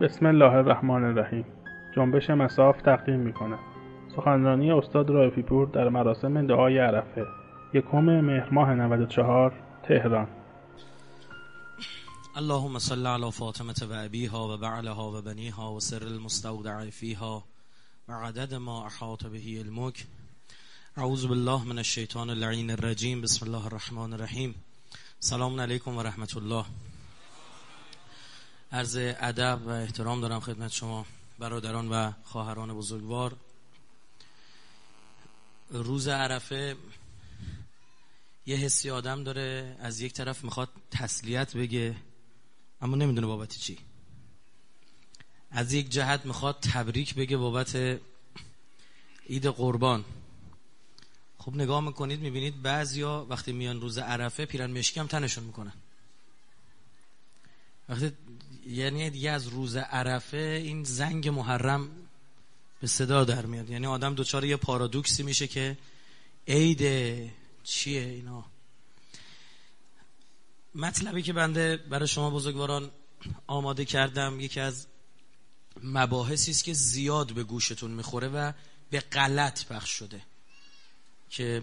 بسم الله الرحمن الرحیم. جنبش مساف تقدیم می کند سخنرانی استاد رایفی پور در مراسم دعای عرفه. یکم مهر ماه 94 تهران. اللهم صل على فاطمة و ابیها و بعلها و بنیها و سر المستودع فیها و عدد ما احاط به علمک. اعوذ بالله من الشیطان اللعین الرجیم. بسم الله الرحمن الرحیم. سلام علیکم و رحمت الله. عرض ادب و احترام دارم خدمت شما برادران و خواهران بزرگوار. روز عرفه یه حسی آدم داره از یک طرف می‌خواد تسلیت بگه اما نمی‌دونه بابت چی. از یک جهت می‌خواد تبریک بگه بابت عید قربان. خب نگاه می‌کنید می‌بینید بعضیا وقتی میان روز عرفه پیرن مشکی هم تنشون می‌کنن. وقتی یعنی دیگه از روز عرفه این زنگ محرم به صدا در میاد. یعنی آدم دوچار یه پارادوکسی میشه که عید چیه اینا؟ مطلبی که بنده برای شما بزرگواران آماده کردم یکی از مباحثی است که زیاد به گوشتون می‌خوره و به غلط پخش شده که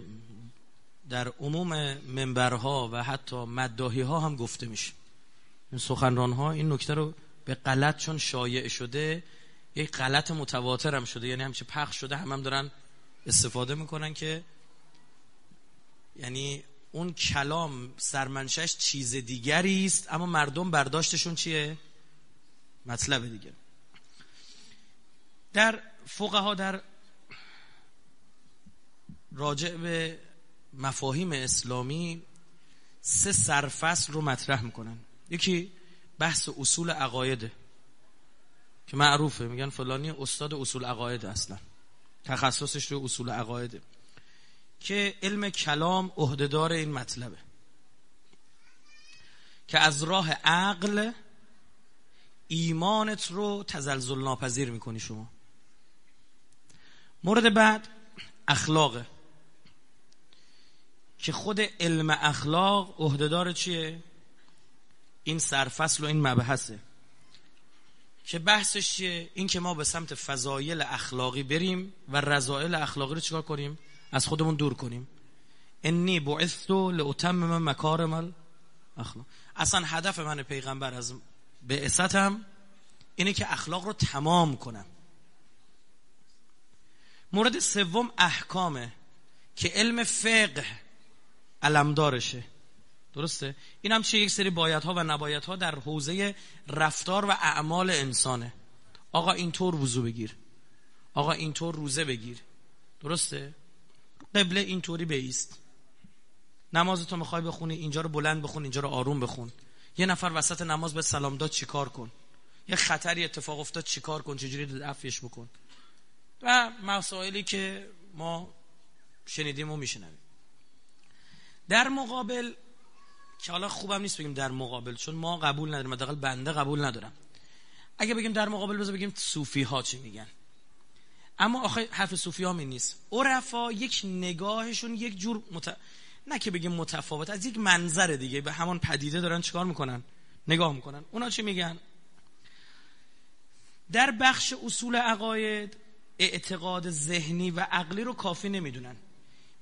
در عموم منبرها و حتی مداهی ها هم گفته میشه. این سخنران ها این نکته رو به غلط چون شایع شده یک غلط متواتر هم شده. یعنی همچه پخش شده هم, هم دارن استفاده می‌کنن که یعنی اون کلام سرمنشش چیز دیگری است اما مردم برداشتشون چیه؟ مطلب دیگه. در فقها در راجع به مفاهیم اسلامی سه سرفصل رو مطرح می‌کنن. یکی بحث اصول عقایده که معروفه. میگن فلانی استاد اصول عقاید اصلا. تخصصش رو اصول عقایده. که علم کلام عهدهدار این مطلبه. که از راه عقل ایمانت رو تزلزل ناپذیر می‌کنی شما. مورد بعد اخلاقه. که خود علم اخلاق عهدهدار چیه؟ این سرفصل و این مبحثه. که بحثش چیه؟ این که ما به سمت فضایل اخلاقی بریم و رضایل اخلاقی رو چیکار کنیم؟ از خودمون دور کنیم. انی بعثت لاتمم مکارم الاخلاق. اصلا هدف من پیغمبر از بعثتم اینه که اخلاق رو تمام کنم. مورد سوم احکامه که علم فقه علمدارشه. درسته؟ این هم چه یک سری ها و ها در حوزه رفتار و اعمال انسانه. آقا اینطور وضو بگیر. آقا اینطور روزه بگیر. درسته؟ قبله اینطوری بیست. نماز تو می‌خوای بخونی اینجا رو بلند بخون اینجا رو آروم بخون. یه نفر وسط نماز به سلام داد چیکار کن؟ یه خطری اتفاق افتاد چیکار کن؟ چجوری دفعش بکن؟ و مسائلی که ما شنیدیم و میشنویم. در مقابل که حالا خوبم نیست بگیم در مقابل چون ما قبول نداریم حداقل بنده قبول ندارم. اگه بگیم در مقابل بذار بگیم صوفی ها چی میگن. اما آخه حرف صوفی ها می نیست. عرفا یک نگاهشون یک جور مت... نه که بگیم متفاوت از یک منظر دیگه. به همان پدیده دارن چیکار می‌کنن؟ نگاه می‌کنن. اونا چی میگن؟ در بخش اصول عقاید اعتقاد ذهنی و عقلی رو کافی نمی‌دونن.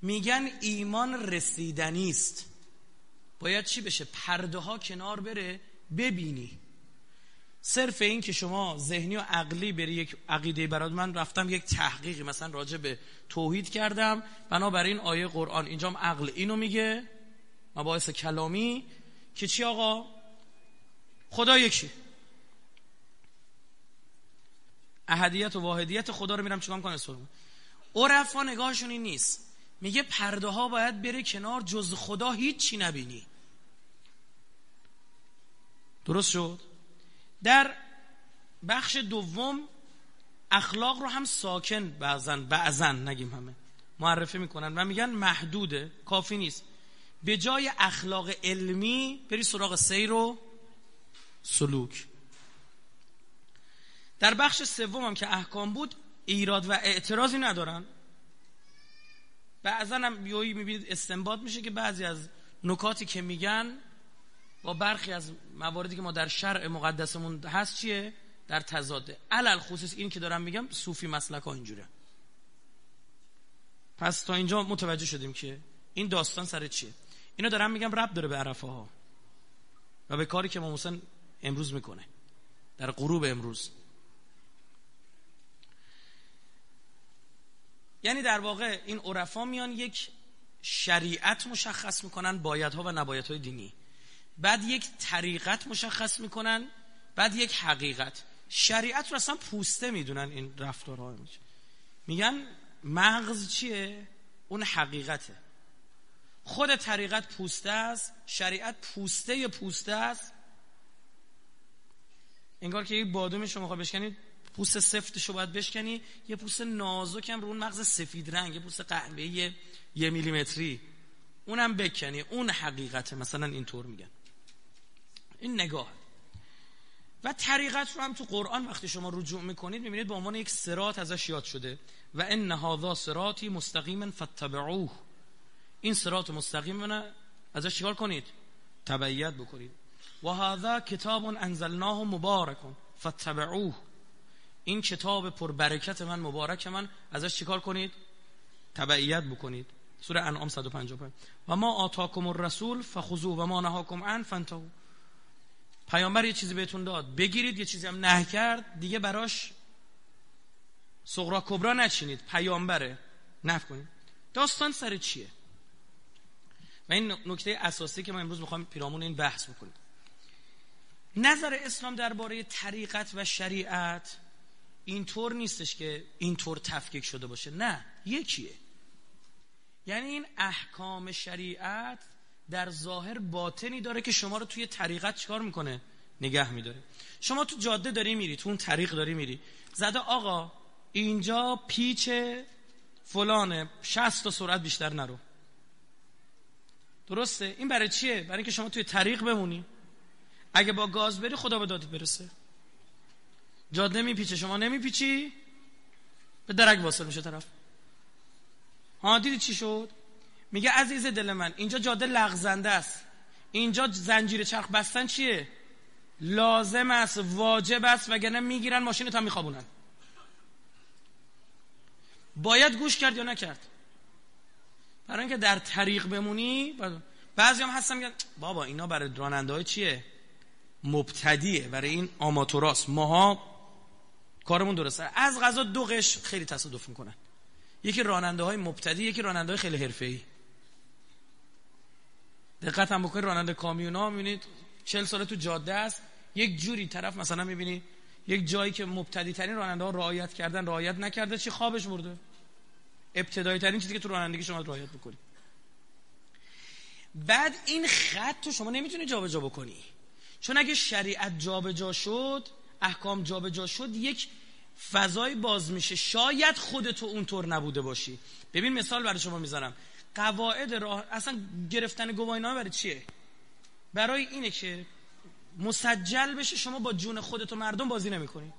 میگن ایمان رسیدنی است. باید چی بشه؟ پرده ها کنار بره ببینی. صرف این که شما ذهنی و عقلی بری یک عقیده برات من رفتم یک تحقیقی مثلا راجع به توحید کردم. بنابراین آیه قرآن اینجام عقل اینو میگه مباحث کلامی که چی آقا؟ خدا یکی. احدیت و واحدیت خدا رو میرم چیکار کنه عرفا نگاهشون این نیست. میگه پرده ها باید بره کنار جز خدا هیچی نبینی. درست شد؟ در بخش دوم اخلاق رو هم ساکن بعضن بعضن نگیم همه. معرفی می‌کنن و میگن محدوده کافی نیست. به جای اخلاق علمی بری سراغ سیر و سلوک. در بخش سوم هم که احکام بود ایراد و اعتراضی ندارن. بعضا هم بیایی می‌بینید استنباط میشه که بعضی از نکاتی که میگن با برخی از مواردی که ما در شرع مقدسمون هست چیه؟ در تضاده علل خصوص این که دارم میگم صوفی مسلک ها اینجوره. پس تا اینجا متوجه شدیم که این داستان سر چیه. اینو دارم میگم رب داره به عرفه ها و به کاری که امام حسین امروز می‌کنه. در غروب امروز. یعنی در واقع این عرفا میان یک شریعت مشخص می‌کنن بایدها و نبایدهای دینی. بعد یک طریقت مشخص می‌کنن بعد یک حقیقت. شریعت رو اصلا پوسته می‌دونن این رفتارها میگن مغز چیه؟ اون حقیقته. خود طریقت پوسته است شریعت پوسته پوسته است. انگار که یک بادوم شما بشکنید پوست سفتشو باید بشکنی یه پوست نازک هم رو اون مغز سفید رنگ یه پوست قهوه‌ای یه میلیمتری. اونم بکنی. اون حقیقته. مثلا اینطور میگن. این نگاه. و طریقت رو هم تو قرآن وقتی شما رجوع می‌کنید می‌بینید به عنوان یک سرات ازش یاد شده. و ان هذا سراتی مستقیم فتبعوه این سرات مستقیم ازش چیکار کنید؟ تبعیت بکنید. و هذا کتاب انزلناه مبارک فتبعوه این کتاب پربرکت من مبارک من ازش چیکار کنید؟ تبعیت بکنید. سوره انعام 155 و ما آتاکم الرسول فخذوه و ما نهاکم عن فانتهوا پیامبر یه چیزی بهتون داد. بگیرید یه چیزی هم نه کرد. دیگه براش صغرا کبرا نچینید. پیامبره. نف کنید. داستان سر چیه؟ و این نکته اساسی که ما امروز می‌خوایم پیرامون این بحث بکنیم. نظر اسلام درباره طریقت و شریعت اینطور نیستش که اینطور تفکیک شده باشه. نه. یکیه. یعنی این احکام شریعت در ظاهر باطنی داره که شما رو توی طریقت چکار می‌کنه؟ نگه میداره. شما تو جاده داری میری تو اون طریق داری میری. زده آقا اینجا پیچ فلانه 60 تا سرعت بیشتر نرو. درسته؟ این برای چیه؟ برای اینکه شما توی طریق بمونی. اگه با گاز بری خدا به دادت برسه. جاده میپیچه شما نمیپیچی. به درک واصل میشه طرف. ها دیدی چی شد؟ میگه عزیز دل من اینجا جاده لغزنده است. اینجا زنجیر چرخ بستن چیه؟ لازم است واجب است وگرنه می‌گیرن ماشین تا میخوابونن. باید گوش کرد یا نکرد؟ برای اینکه در طریق بمونی بعضی هم هستن میگن بابا اینا برای راننده های چیه؟ مبتدیه برای این آماتوراست ماها کارمون درسته. از غذا دو قش خیلی تصادف می‌کنن. یکی راننده های مبتدی یکی راننده های خیلی حرفه‌ای. دقت هم بکنید راننده کامیون ها می‌بینید چل ساله تو جاده است. یک جوری طرف مثلا می‌بینی یک جایی که مبتدی ترین راننده ها رعایت کردن رعایت نکرده چی خوابش برده ابتدایی ترین چیزی که تو رانندگی شما رعایت بکنی. بعد این خط تو شما نمی‌تونی جابجا بکنی. چون اگه شریعت جابجا شد احکام جابجا شد یک فضای باز میشه. شاید خودتو اونطور نبوده باشی. ببین مثال برای شما می‌ذارم قواعد راه اصلا گرفتن گواهینامه برای چیه؟ برای اینه که مسجل بشه شما با جون خودت و مردم بازی نمی‌کنی.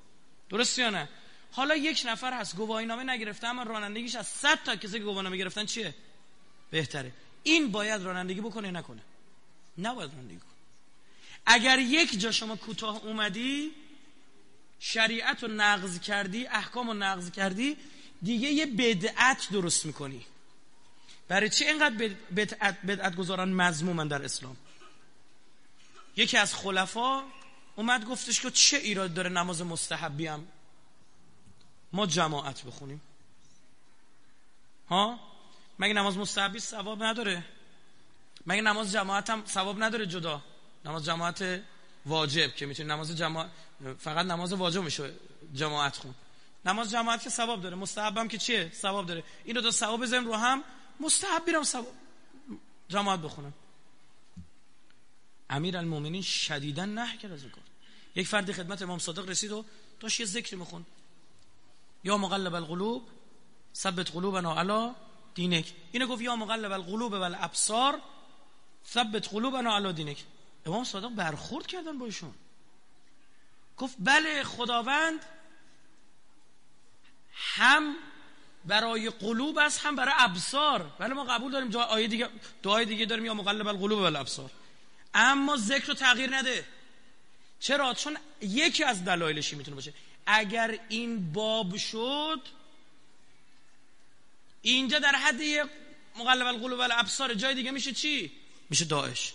درست یا نه؟ حالا یک نفر هست گواهینامه نگرفته اما رانندگیش از 100 تا کسی که گواهینامه گرفتن چیه؟ بهتره. این باید رانندگی بکنه نکنه؟ نباید رانندگی کنه. اگر یک جا شما کوتاه اومدی شریعت رو نقض کردی احکام رو نقض کردی دیگه یه بدعت درست می‌کنی. برای چی اینقدر بدعت, بدعت گذارن مزمومن در اسلام؟ یکی از خلفا اومد گفتش که چه ایراد داره نماز مستحبی هم؟ ما جماعت بخونیم. ها؟ مگه نماز مستحبی ثواب نداره؟ مگه نماز جماعت هم ثواب نداره جدا؟ نماز جماعت واجب که می‌تونی نماز جماعت فقط نماز واجب میشه جماعت خون. نماز جماعت که ثواب داره. مستحب هم که چیه؟ ثواب داره. این دو ثواب بزنیم رو هم مستحب بیرم ثواب جماعت بخونم. امیر المومنین شدیدا نه کرد از کار. یک فردی خدمت امام صادق رسید و داشت یه ذکری میخون یا مقلب القلوب ثبت قلوبنا علی دینک. اینو گفت یا مقلب القلوب والابصار ثبت قلوبنا علی دینک. امام صادق برخورد کردن با ایشون. گفت بله خداوند هم برای قلوب است هم برای ابصار. بله ما قبول داریم آیه دیگه دعای دیگه داریم یا مقلب القلوب و الابصار. اما ذکر رو تغییر نده. چرا؟ چون یکی از دلایلش می‌تونه باشه. اگر این باب شد اینجا در حد مقلب القلوب الابصار جای دیگه میشه چی؟ میشه داعش.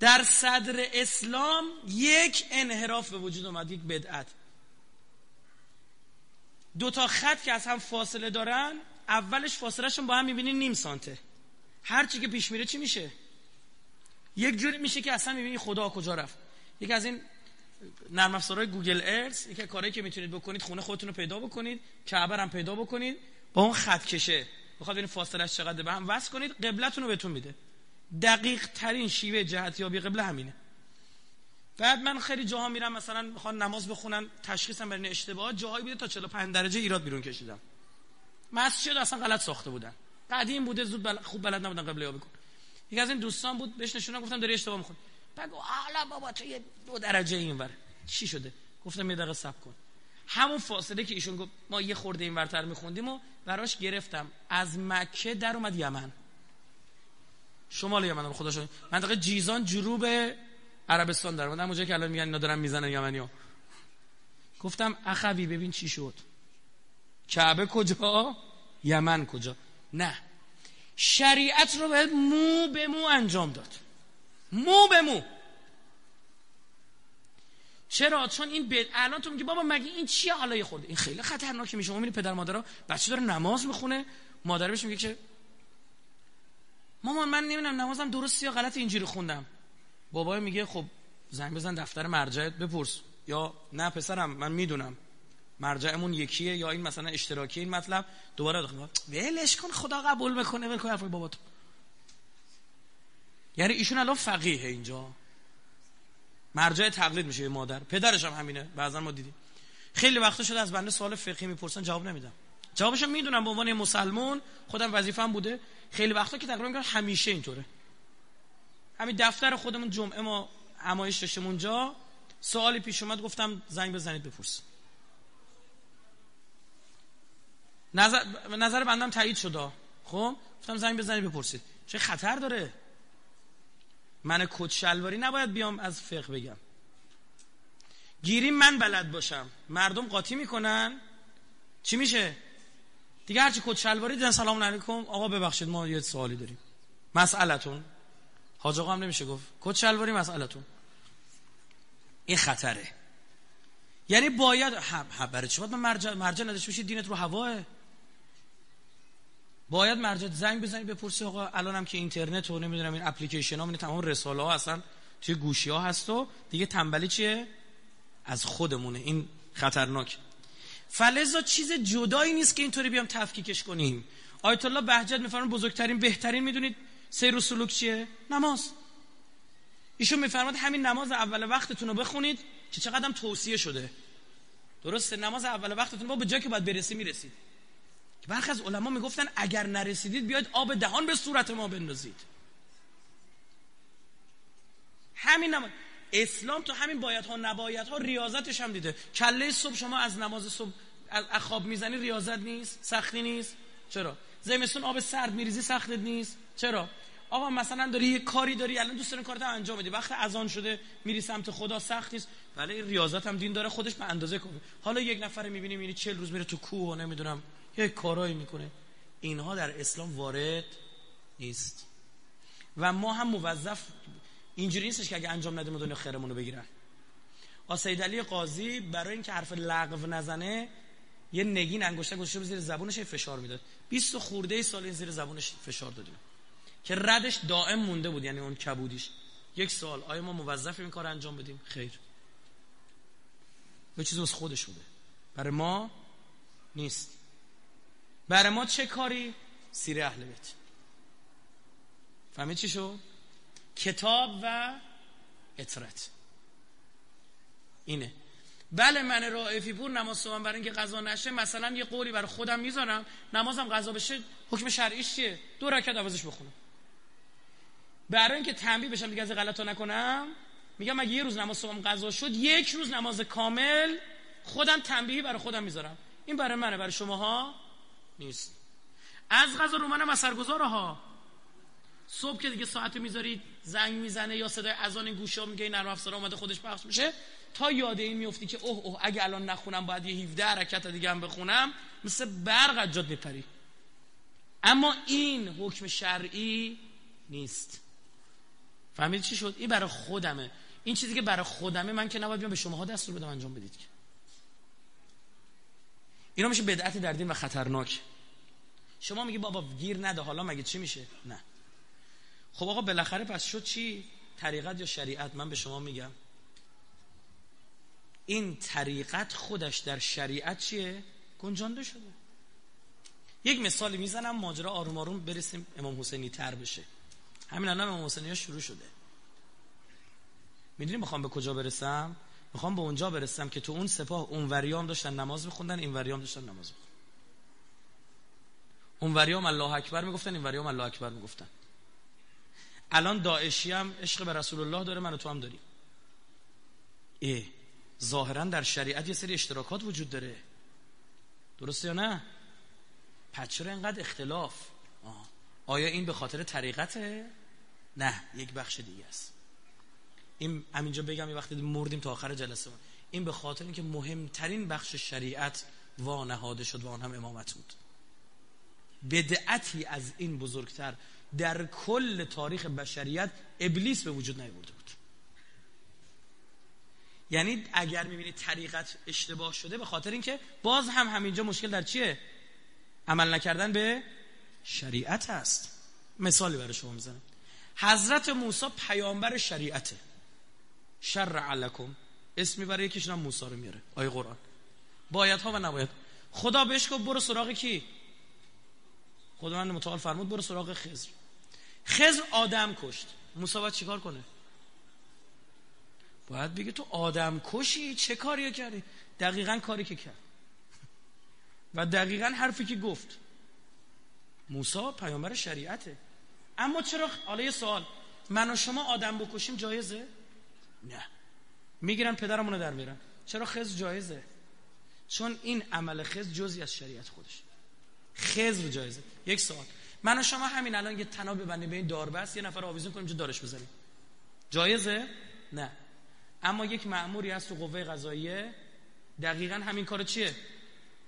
در صدر اسلام یک انحراف به وجود اومد یک بدعت. دو تا خط که از هم فاصله دارن اولش فاصلهشون با هم می‌بینی نیم سانته. هر چی که پیش میره چی میشه؟ یک جوری میشه که اصلا می‌بینی خدا کجا رفت. یکی از این نرم افزارهای گوگل ارث یکی کاری که می‌تونید بکنید خونه خودتون رو پیدا بکنید کعبه هم پیدا بکنید با اون خط کشه. بخواد این فاصله چقدر به هم وصل کنید قبلتون رو بهتون میده. دقیق ترین شیوه جهتیابی قبله همینه. بعد من خیلی جاها میرم مثلا می‌خوان نماز بخونن تشخیصم بین اشتباهات جاهایی بوده تا 45 درجه ایراد بیرون کشیدم. مسجد اصلا غلط ساخته بودن. قدیم بوده زود بل... خوب بلد نبودن قبله ها بکن. یکی از این دوستان بود بهش نشونم گفتم داری اشتباه می‌خونی. بگو حالا بابا تو یه دو درجه اینور چی شده؟ گفتم یه دقیقه صبر کن. همون فاصله که ایشون گفت ما یه خورده این ورتر میخوندیم و براش گرفتم. از مکه در اومد یمن. شمال یمن رو خدا شد منطقه جیزان جنوب عربستان در اومد اونجا که الان میگن اینا دارن می‌زنن یمنیا گفتم اخوی ببین چی شد. کعبه کجا؟ یمن کجا؟ نه. شریعت رو باید مو به مو انجام داد. مو به مو. چرا؟ چون این بد... الان تو میگی بابا مگه این چیه حالا خورده؟ این خیلی خطرناکه میشه. می‌بینی پدر مادرها بچه داره نماز می‌خونه. مادر میگه که مامان من نمی‌دونم نمازم درست یا غلط اینجوری خوندم. بابا میگه خب زنگ بزن دفتر مرجعت بپرس. یا نه پسرم من می‌دونم. مرجعمون یکیه یا این مثلا اشتراکی این مطلب. دوباره داخل ولش کن خدا قبول بکنه ول کن بابا تو. یعنی ایشون الان فقیه اینجا. مرجع تقلید میشه مادر. پدرش هم همینه بعضا ما دیدیم. خیلی وقتا شده از بنده سوال فقهی می‌پرسن جواب نمیدم. جوابشو می‌دونم به عنوان مسلمان خودم وظیفم بوده. خیلی وقتا که تقریبا همیشه اینطوره. همین دفتر خودمون جمعه ما همایش داشتیم اونجا. سوالی پیش اومد گفتم زنگ بزنید بپرس. نظر نظر بندم تایید شده خب؟ گفتم زنگ بزنید بپرسید. چه خطر داره؟ من کت شلواری نباید بیام از فقه بگم. گیری من بلد باشم. مردم قاطی می‌کنن. چی میشه؟ دیگه هرچی کت شلواری دیدن سلام علیکم. آقا ببخشید ما یه سوالی داریم. مسئلتون. حاج آقا هم نمیشه گفت. کت شلواری مسئلتون. این خطره. یعنی باید برای چی باید مرجع مرجع نداشته باشید دینت رو هواه باید مرجع زنگ بزنی بپرسی آقا الانم که اینترنت و نمی‌دونم این اپلیکیشن ها تمام رساله ها اصلا توی گوشی ها هست و دیگه تنبلی چیه؟ از خودمونه. این خطرناک. فلزا چیز جدایی نیست که اینطوری بیام تفکیکش کنیم. آیت الله بهجت میفرمان بزرگترین بهترین می‌دونید. سیر و سلوک چیه؟ نماز. ایشون میفرماد همین نماز اول وقتتون رو بخونید که چقدر توصیه شده. درسته؟ نماز اول وقتتون با به جایی که باید برسی می‌رسید. برخی از علما می‌گفتن اگر نرسیدید بیاید آب دهان به صورت ما بندازید. همین نماز. اسلام تو همین باید ها نباید ها ریاضتش هم دیده. کله صبح شما از نماز صبح از خواب می‌زنی ریاضت نیست سختی نیست. چرا؟ زمستون آب سرد میریزی سخت نیست. چرا؟ آقا مثلا داری یه کاری داری الان دوست داری کارت انجام بدی. وقت اذان شده میری سمت خدا سخت نیست. ولی ریاضت هم دین داره خودش به اندازه کنه حالا یک نفر می‌بینی می‌بینی 40 روز میره تو کوه و نمی‌دونم یه کارایی می‌کنه. اینها در اسلام وارد نیست. و ما هم موظف اینجوری نیستش که اگه انجام ندیم دنیا خیرمون رو بگیرن. آسید علی قاضی برای اینکه حرف لغو نزنه یه نگین انگشتر گذاشته زیر زبونش فشار می‌داد. 20 خورده سال این زیر زبونش فشار دادیم. که ردش دائم مونده بود یعنی اون کبودیش. یک سال آیا ما موظف این کار انجام بدیم؟ خیر. به چیز از خودش بوده. برای ما نیست. برای ما چه کاری؟ سیر اهل بیت. فهمید چی شد کتاب و اطرت اینه. بله من رائفی پور نماز صبح برای اینکه قضا نشه مثلا یه قولی برای خودم می‌ذارم. نمازم قضا بشه حکم شرعیش چیه؟ دو رکعت عوضش بخونم. برای اینکه تنبیه بشم دیگه از غلطا نکنم میگم اگه یه روز نماز صبحم قضا شد یک روز نماز کامل خودم تنبیهی برای خودم می‌ذارم. این برای منه برای شماها نیست. از غذا رو منم اثرگذاره ها صبح که دیگه ساعت می‌ذارید زنگ می‌زنه یا صدای اذان گوشا میگه نرم افزار اومده خودش پخش میشه. تا یاد این میفتی که اوه اوه اگه الان نخونم باید یه 17 حرکت دیگه هم بخونم مثل برق از جاد میپری اما این حکم شرعی نیست. فهمید چی شد؟ این برای خودمه. این چیزی که برای خودمه من که نباید بیام به شماها دستور بدم انجام بدید که. اینا میشه بدعت در دین و خطرناک. شما میگی بابا گیر نده حالا مگه چی میشه؟ نه. خب آقا بالاخره پس شد چی؟ طریقت یا شریعت؟ من به شما میگم. این طریقت خودش در شریعت چیه؟ گنجانده شده. یک مثالی می‌زنم ماجرا آروم آروم برسیم امام حسینی تر بشه. همین الان امام حسینی ها شروع شده. می‌دونی می‌خوام به کجا برسم؟ می‌خوام به اونجا برسم که تو اون سپاه اون وریام داشتن نماز میخوندن این وریام داشتن نماز میخوندن. اون وریام الله اکبر می‌گفتن این وریام الله اکبر می‌گفتن. الان داعشی هم عشق به رسول الله داره من و تو هم داریم ای ظاهرا در شریعت یه سری اشتراکات وجود داره. درسته یا نه؟ پس چرا اینقدر اختلاف؟ آه. آیا این به خاطر طریقته؟ نه یک بخش دیگه است. این همینجا بگم یه وقتی مردیم تا آخر جلسه این به خاطر اینکه مهمترین بخش شریعت وانهاده شد و آن هم امامت بود. بدعتی از این بزرگتر در کل تاریخ بشریت ابلیس به وجود نیاورده بود. یعنی اگر می‌بینید طریقت اشتباه شده به خاطر اینکه باز هم همینجا مشکل در چیه؟ عمل نکردن به شریعت هست مثالی برای شما می‌زنم. حضرت موسی پیامبر شریعته. شر علکم اسمی برای یکیشون هم موسی رو میاره. آیه قرآن. باید ها و نباید. خدا بهش گفت برو سراغ کی؟ خدا من متعال فرمود برو سراغ خزر خزر آدم کشت. موسی باید چیکار کنه؟ باید بگه تو آدم کشی چه کاری کردی؟ دقیقا کاری که کرد. و دقیقا حرفی که گفت. موسی پیامبر شریعته. اما چرا حالا یه سوال. من و شما آدم بکشیم جایزه؟ نه. می‌گیرن پدرمونو در میرن چرا خز جایزه؟ چون این عمل خز جزی از شریعت خودش خزر جایزه. یک سوال. من و شما همین الان یه تناب ببندیم به این داربست یه نفر آویزون کنیم چه دارش بزنیم. جایزه؟ نه. اما یک مأموری هست تو قوه قضاییه. دقیقا همین کار چیه؟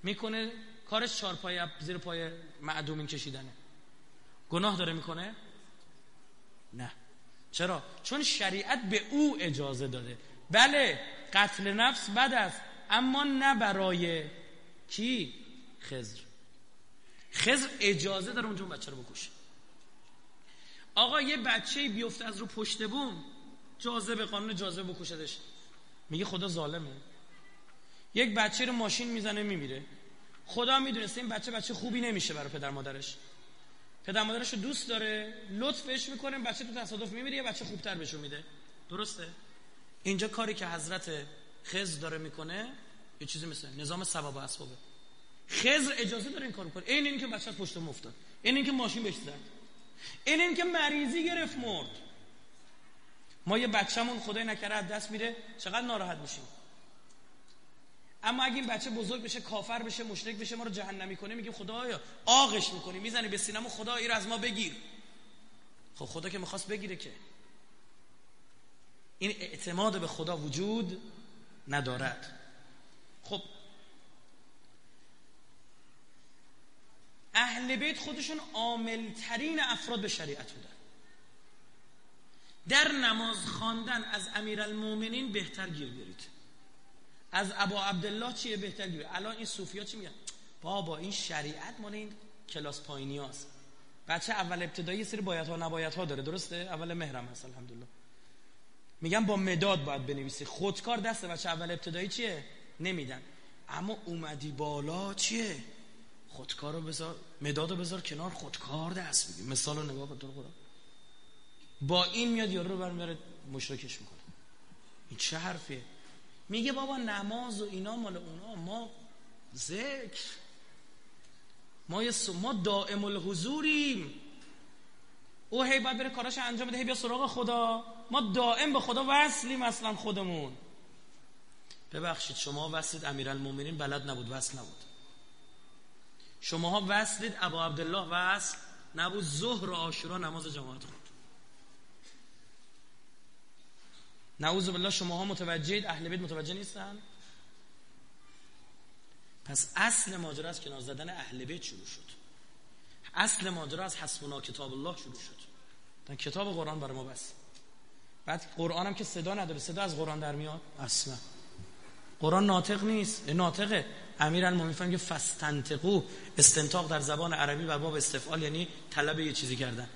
می‌کنه کارش چهار پای زیر پای معدومین کشیدنه. گناه داره می‌کنه؟ نه. چرا؟ چون شریعت به او اجازه داده. بله قتل نفس بد است اما نه برای کی؟ خزر خزر اجازه داره اونجا بچه رو بکشه. آقا یه بچه بیفته از رو پشت بوم جاذبه قانون جاذبه بکشدش. میگه خدا ظالمه. یک بچه رو ماشین می‌زنه میمیره. خدا می‌دونسته این بچه بچه خوبی نمیشه برای پدر مادرش. پدر مادرش رو دوست داره لطفش می‌کنه بچه تو تصادف میمیره یه بچه خوبتر بهشون میده. درسته؟ اینجا کاری که حضرت خز داره می‌کنه یه چیزی مثل نظام ثواب و اسبابه خزر اجازه داره این کارو کنه. این این که بچه از پشت افتاد. این این که ماشین بهش زد. این این که مریضی گرفت مرد. ما یه بچه‌مون خدای نکره از دست میره چقدر ناراحت میشیم؟ اما اگه این بچه بزرگ بشه کافر بشه مشرک بشه ما رو جهنمی کنه میگیم خدایا آغش می‌کنی می‌زنی به سینما خدا این از ما بگیر. خب خدا که می‌خواست بگیره که. این اعتماد به خدا وجود ندارد. خب. اهل بیت خودشون عاملترین افراد به شریعت بودن. در نماز خواندن از امیرالمومنین بهتر گیر بیارید. از ابا عبدالله چیه بهتر گیر الان این صوفیا چی میگن؟ بابا این شریعت مال این کلاس پایینی هست بچه اول ابتدایی سری باید ها نباید ها داره درسته؟ اول مهرم هست الحمدلله. میگن با مداد باید بنویسی. خودکار دست بچه اول ابتدایی چیه؟ نمیدن. اما اومدی بالا چیه؟ خودکار رو بذار مداد رو بذار کنار خودکار دست بگی مثال رو نگاه کن با این میاد یارو رو برمیاره مشرکش می‌کنه. این چه حرفیه؟ میگه بابا نماز و اینا مال اونا. ما ذکر. ما یه ما دائم الحضوریم. او هی باید بره کاراش انجام بده هی بیا سراغ خدا. ما دائم به خدا وصلیم اصلا خودمون. ببخشید شما وصلید امیرالمومنین بلد نبود وصل نبود. شماها وصلید ابا عبدالله وصل نبود ظهر و آشورا نماز جماعت خود نعوذ بالله شماها متوجهید اهل بیت متوجه نیستن؟ پس اصل ماجرا از کنار زدن اهل بیت شروع شد. اصل ماجرا از حسبنا کتاب الله شروع شد. کتاب قرآن برای ما بس. بعد قرآن هم که صدا نداره صدا از قرآن در میاد؟ اصلا. قرآن ناطق نیست. ناطقه. امیر المومنین که فستنتقو استنتاق در زبان عربی و باب استفعال یعنی طلب یه چیزی کردن.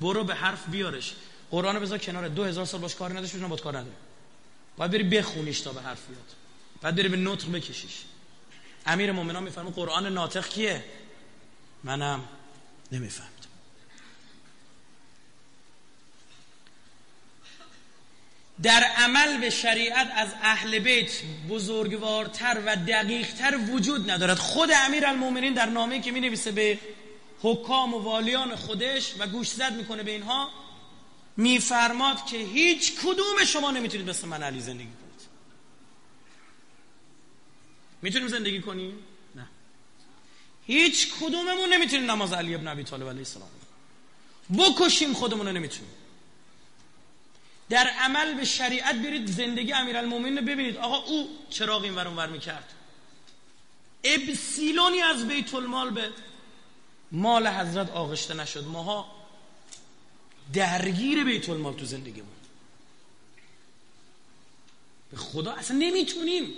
برو به حرف بیارش. قرآن بذار کنار. دو هزار سال باش کار نداشت با کار نداره باید بری بخونیش تا به حرف بیاد. بعد بری به نطق بکشیش. امیر مومنان میفرمه قرآن ناطق کیه؟ منم نمی‌فهمم. در عمل به شریعت از اهل بیت بزرگوارتر و دقیقتر وجود ندارد. خود امیر المومنین در نامه که می نویسه به حکام و والیان خودش و گوش زد می‌کنه به اینها میفرماد که هیچ کدوم شما نمی‌تونید مثل من علی زندگی کنید. می‌تونیم زندگی کنیم؟ نه. هیچ کدوممون نمی‌تونیم نماز علی ابن ابی طالب علیه السلام بکشیم خودمون رو نمی‌تونیم. در عمل به شریعت برید زندگی امیرالمومنین رو ببینید. آقا او چراغ این ورون ور می‌کرد. ابسیلونی از بیت المال به مال حضرت آغشته نشد. ماها درگیر بیت المال تو زندگیمون. به خدا اصلا نمی‌تونیم.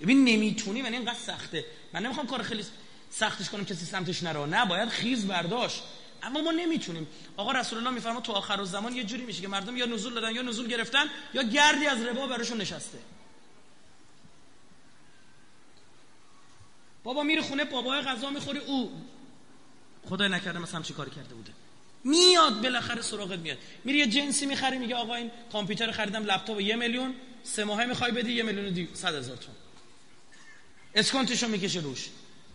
ببین نمی‌تونیم یعنی اینقدر سخته. من نمی‌خوام کار خیلی سختش کنم کسی سمتش نرو نه باید خیز برداشت. اما ما نمی‌تونیم. آقا رسول الله میفرما تو آخر زمان یه جوری میشه که مردم یا نزول دادن یا نزول گرفتن یا گردی از ربا براشون نشسته. بابا میره خونه بابای غذا می‌خوری او خدای نکرده مثلا چی کار کرده بوده. میاد بالاخره سراغت میاد. میری یه جنسی می‌خری میگه آقا این کامپیوتر خریدم لپتاپ یه میلیون سه ماهه می‌خوای بدی یه میلیون دی صد هزار تومن اسکانتشو می‌کشه روش.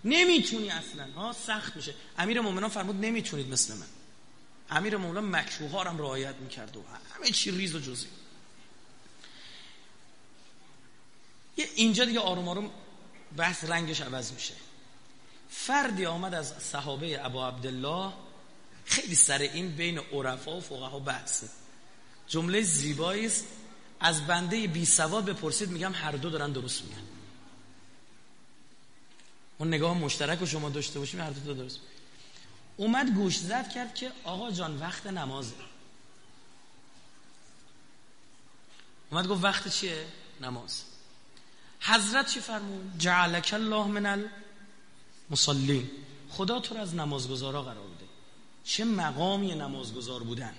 نمی‌تونی اصلا. ها سخت میشه. امیر مومنان فرمود نمی‌تونید مثل من. امیر مومنان مکروه ها هم رعایت می‌کرد و همه چی ریز و جزی یه اینجا دیگه آروم آروم بحث رنگش عوض میشه. فردی آمد از صحابه ابا عبدالله خیلی سر این بین عرفا و فقها بحثه جمله زیبایی است. از بنده بی سواد بپرسید میگم هر دو دارن درست میگن. اون نگاه مشترک رو شما داشته باشیم هر دو درست. اومد گوش زد کرد که آقا جان وقت نمازه. اومد گفت وقت چیه؟ نماز. حضرت چی فرمون؟ جعلک الله من المصلین. خدا تو رو از نمازگزارا قرار بده چه مقامی نمازگزار بودن؟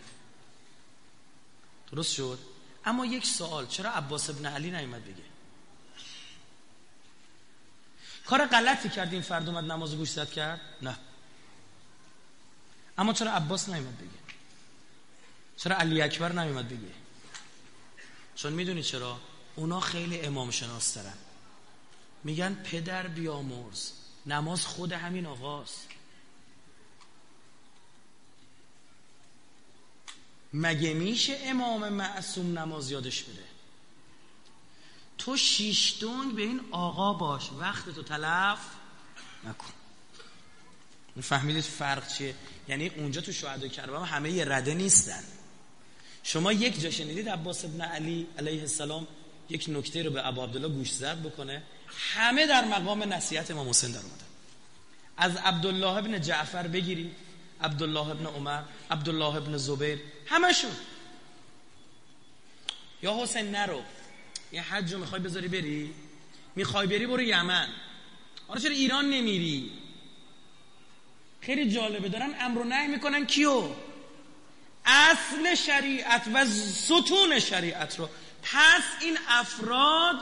درست شد؟ اما یک سوال چرا عباس ابن علی نیومد بگه؟ کار غلطی کرد این فرد اومد نماز گوش زد کرد؟ نه. اما چرا عباس نیومد بگه؟ چرا علی اکبر نیومد بگه؟ چون می‌دونی چرا؟ اونا خیلی امام شناس دارن. میگن پدر بیامرز. نماز خود همین آقاست. مگه میشه امام معصوم نماز یادش بده تو شیش دنگ به این آقا باش وقت تو تلف نکن. فهمیدید فرق چیه؟ یعنی اونجا تو شهدای کربلا همه یه رده نیستن. شما یک جا شنیدید عباس ابن علی علیه السلام یک نکته رو به ابو عبدالله گوش زد بکنه؟ همه در مقام نصیحت امام حسین در اومدن. از عبدالله ابن جعفر بگیری عبدالله ابن عمر عبدالله ابن زبیر همشون. یا حسین نرو. یه حج رو می‌خوای بذاری بری؟ می‌خوای بری برو یمن. آره چرا ایران نمیری؟ خیلی جالبه دارن امر و نهی می‌کنن کیو؟ اصل شریعت و ستون شریعت رو. پس این افراد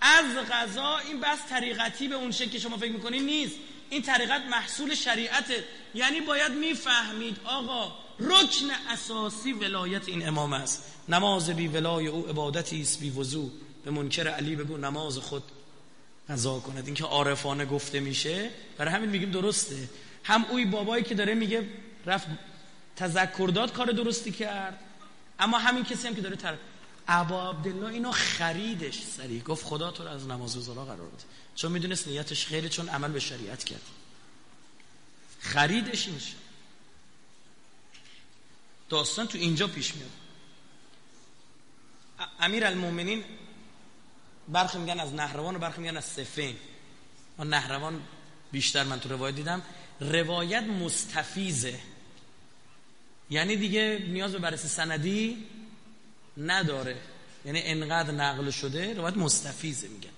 از غذا این بس طریقتی به اون شکل که شما فکر می‌کنید نیست. این طریقت محصول شریعته. یعنی باید می‌فهمید آقا رکن اساسی ولایت این امام است. نماز بی ولای او عبادتی است بی وضو. به منکر علی بگو نماز خود. قضا کند. این که عارفانه گفته میشه برای همین میگیم درسته. هم اوی بابایی که داره میگه رفت تذکر داد کار درستی کرد اما همین کسی هم که داره تر ابا عبدالله اینو خریدش. سریع. گفت خدا تو رو از نماز زلا قرار بده. چون می‌دونست نیتش خیلی چون عمل به شریعت کرد. خریدش این داستان تو اینجا پیش میاد. امیر المومنین برخی میگن از نهروان و برخی میگن از سفین. ما نهروان بیشتر من تو روایت دیدم. روایت مستفیزه. یعنی دیگه نیاز به بررسی سندی نداره. یعنی انقدر نقل شده روایت مستفیزه میگن.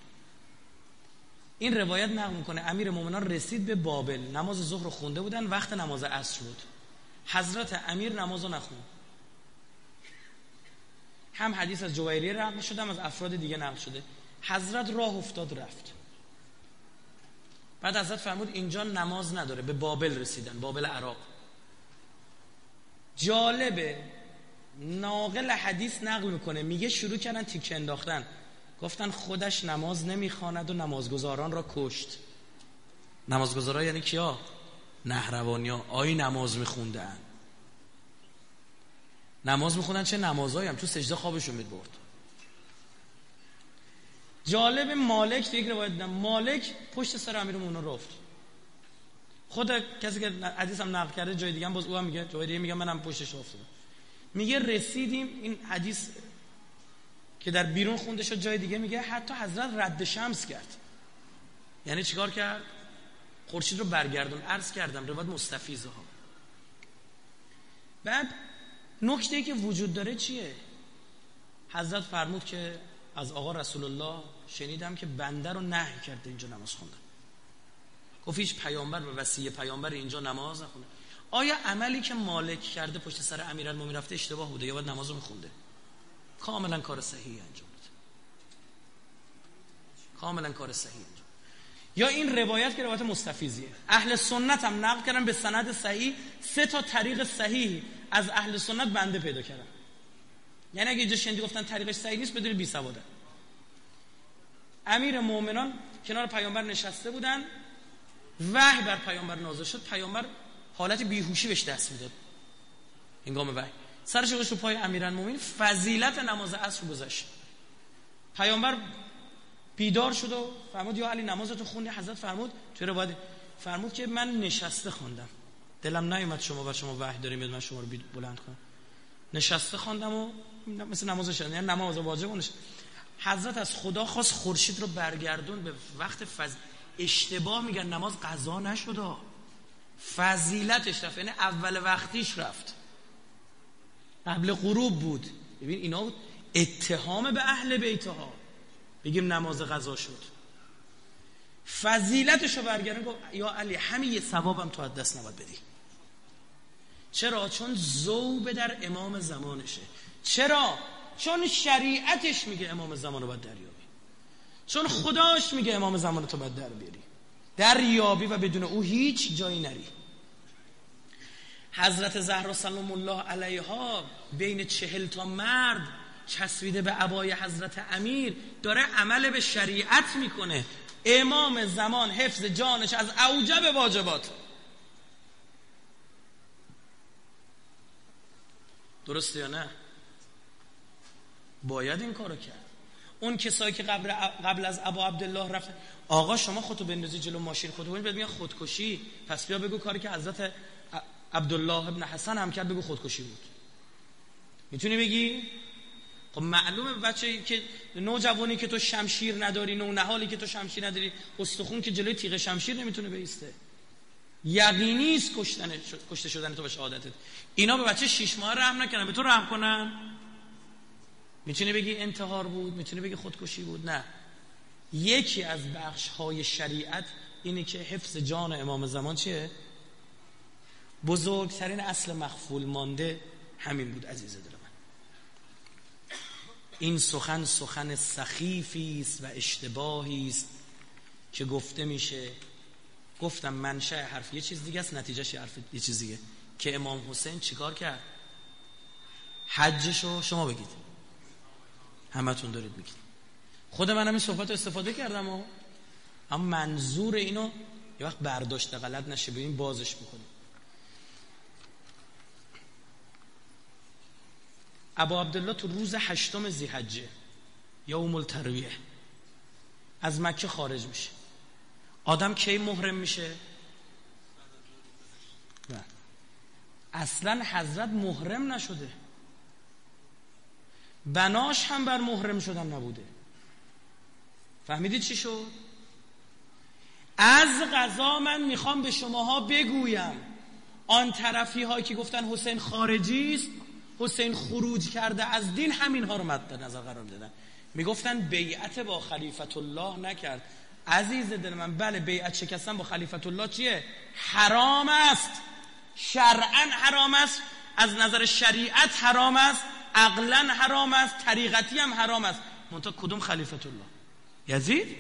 این روایت نقل می‌کنه. امیر مومنان رسید به بابل. نماز ظهر خونده بودن وقت نماز عصر بود. حضرت امیر نماز رو نخون هم حدیث از جوایریه نقل شده هم از افراد دیگه نقل شده. حضرت راه افتاد رفت. بعد حضرت فرمود اینجا نماز نداره. به بابل رسیدن بابل عراق. جالبه. ناقل حدیث نقل می‌کنه. میگه شروع کردن تیک انداختن. گفتن خودش نماز نمی‌خواند و نمازگزاران را کشت. نمازگزارا یعنی کیا؟ نهروانی ها. آی نماز میخوندن. نماز میخوندن چه نمازهایی هم؟ تو سجده خوابشون می‌برد. جالب مالک یک روایت دیدم مالک پشت سر امیر رو رفت. خود کسی که حدیث هم نقل کرده جای دیگه هم باز او هم میگه جای دیگه میگه منم پشتش افتادم میگه رسیدیم این حدیث که در بیرون خونده شد جای دیگه میگه حتی حضرت رد شمس کرد. یعنی چیکار کرد؟ خورشید رو برگردون. عرض کردم روایت مستفیزه ها بعد نکته که وجود داره چیه؟ حضرت فرمود که از آقا رسول الله شنیدم که بنده رو نه کرده اینجا نماز خوندن. گفت هیچ پیامبر و وسیع پیامبر اینجا نماز نخونه. آیا عملی که مالک کرده پشت سر امیرالمومنین رفته اشتباه بوده یا باید نماز رو میخونده؟ کاملا کار صحیحی انجام بده کاملا کار صحیحی انجام یا این روایت که روایت مستفیزیه اهل سنت هم نقل کردن به سند صحیح سه تا طریق صحیح از اهل سنت بنده پیدا کردن. یعنی اگه اینجا شنیدی گفتن طریقش صحیح نیست بدون بی سواده. امیر مؤمنان کنار پیامبر نشسته بودن وحی بر پیامبر نازل شد. پیامبر حالت بیهوشی بهش دست می‌داد. هنگام وحی. سرش رو رو پای امیرالمومنین فضیلت نماز عصر گذاشت. پیامبر بیدار شد و فرمود یا علی نمازتو خوندی؟ حضرت فرمود تو روایت فرمود که من نشسته خواندم. دلم نیومد شما بر شما وحی داریم من شما رو بلند کنم. نشسته خواندم و مثل نماز شد یعنی نماز واجب اونش حضرت از خدا خواست خورشید رو برگردون. به وقت فض... اشتباه میگن نماز قضا نشد. فضیلتش رفت یعنی اول وقتیش رفت. قبل غروب بود. ببین اینا اتهام به اهل بیتها. بگیم نماز قضا شد. فضیلتشو برگردون گفت یا علی همین یه ثوابم تو از دست نباید بدی. چرا؟ چون زوبه در امام زمانشه. چرا؟ چون شریعتش میگه امام زمان رو باید دریابی. چون خداش میگه امام زمان تو باید در بیاری. دریابی و بدون او هیچ جایی نری. حضرت زهرا سلام الله علیها بین چهل تا مرد چسبیده به عبای حضرت امیر داره عمل به شریعت می‌کنه. امام زمان حفظ جانش از اوجب واجبات. درسته یا نه؟ باید این کارو کرد. اون کسایی که قبل قبل از ابا عبدالله رفت. آقا شما خودتو بندازی جلو ماشین. خودتو ببین میاد خودکشی. پس بیا بگو کاری که حضرت عبدالله ابن حسن هم کرد بگو خودکشی بود. می‌تونی بگی؟ خب معلومه بچه که نوجوانی که تو شمشیر نداری نو نهالی که تو شمشیر نداری استخون که جلوی تیغ شمشیر نمی‌تونه بیسته. یقینی است کشتن کشته شدن تو به شهادتت. اینا به بچه شش ماه رحم نکنن به تو رحم کنن؟ می‌تونی بگی انتحار بود؟ می‌تونی بگی خودکشی بود؟ نه. یکی از بخش های شریعت اینه که حفظ جان امام زمان چیه؟ بزرگترین اصل مخفول مانده همین بود عزیز دل من. این سخن سخن سخیفی است و اشتباهی است که گفته میشه. گفتم منشأ حرف یه چیز دیگه است نتیجهش حرف یه چیز دیگه. که امام حسین چیکار کرد؟ حجشو شما بگید. همتون دارید میگید. خود منم این صحبت استفاده کردم و اما منظور اینو یه وقت برداشته غلط نشه ببین بازش می‌کنیم. ابا عبدالله تو روز هشتم زیحجه یوم الترویه از مکه خارج میشه. آدم کی محرم میشه؟ اصلا حضرت محرم نشده. بناش هم بر محرم شدن نبوده. فهمیدید چی شد؟ از غذا من می‌خوام به شماها بگویم. آن طرفی هایی که گفتن حسین خارجی است حسین خروج کرده از دین همین ها رو مد نظر قرار دادن. می‌گفتن بیعت با خلیفت الله نکرد. عزیز دل من بله بیعت شکستن با خلیفت الله چیه؟ حرام است. شرعا حرام است. از نظر شریعت حرام است. عقلا حرام است طریقتی هم حرام است. منتها کدوم خلیفت الله؟ یزید؟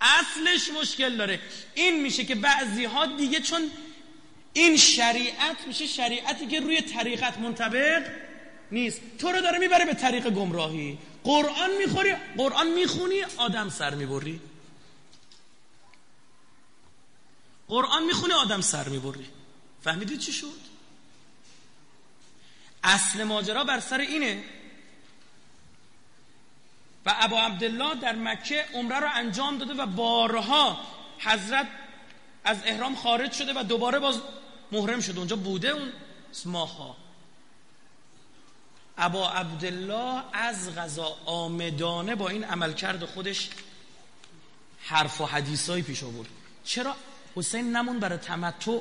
اصلش مشکل داره. این میشه که بعضی ها دیگه چون این شریعت میشه شریعتی که روی طریقت منطبق نیست. تو رو داره می‌بره به طریق گمراهی. قرآن می‌خوری قرآن می‌خونی آدم سر می‌بری. قرآن می‌خونی آدم سر می‌بری. فهمیدید چی شد؟ اصل ماجرا بر سر اینه. و ابا عبدالله در مکه عمره رو انجام داده و بارها حضرت از احرام خارج شده و دوباره باز محرم شده. اونجا بوده اون ماها. ابا عبدالله از غذا آمدانه با این عملکرد خودش حرف و حدیثایی پیش آورد. چرا؟ حسین نمون برای تمتع.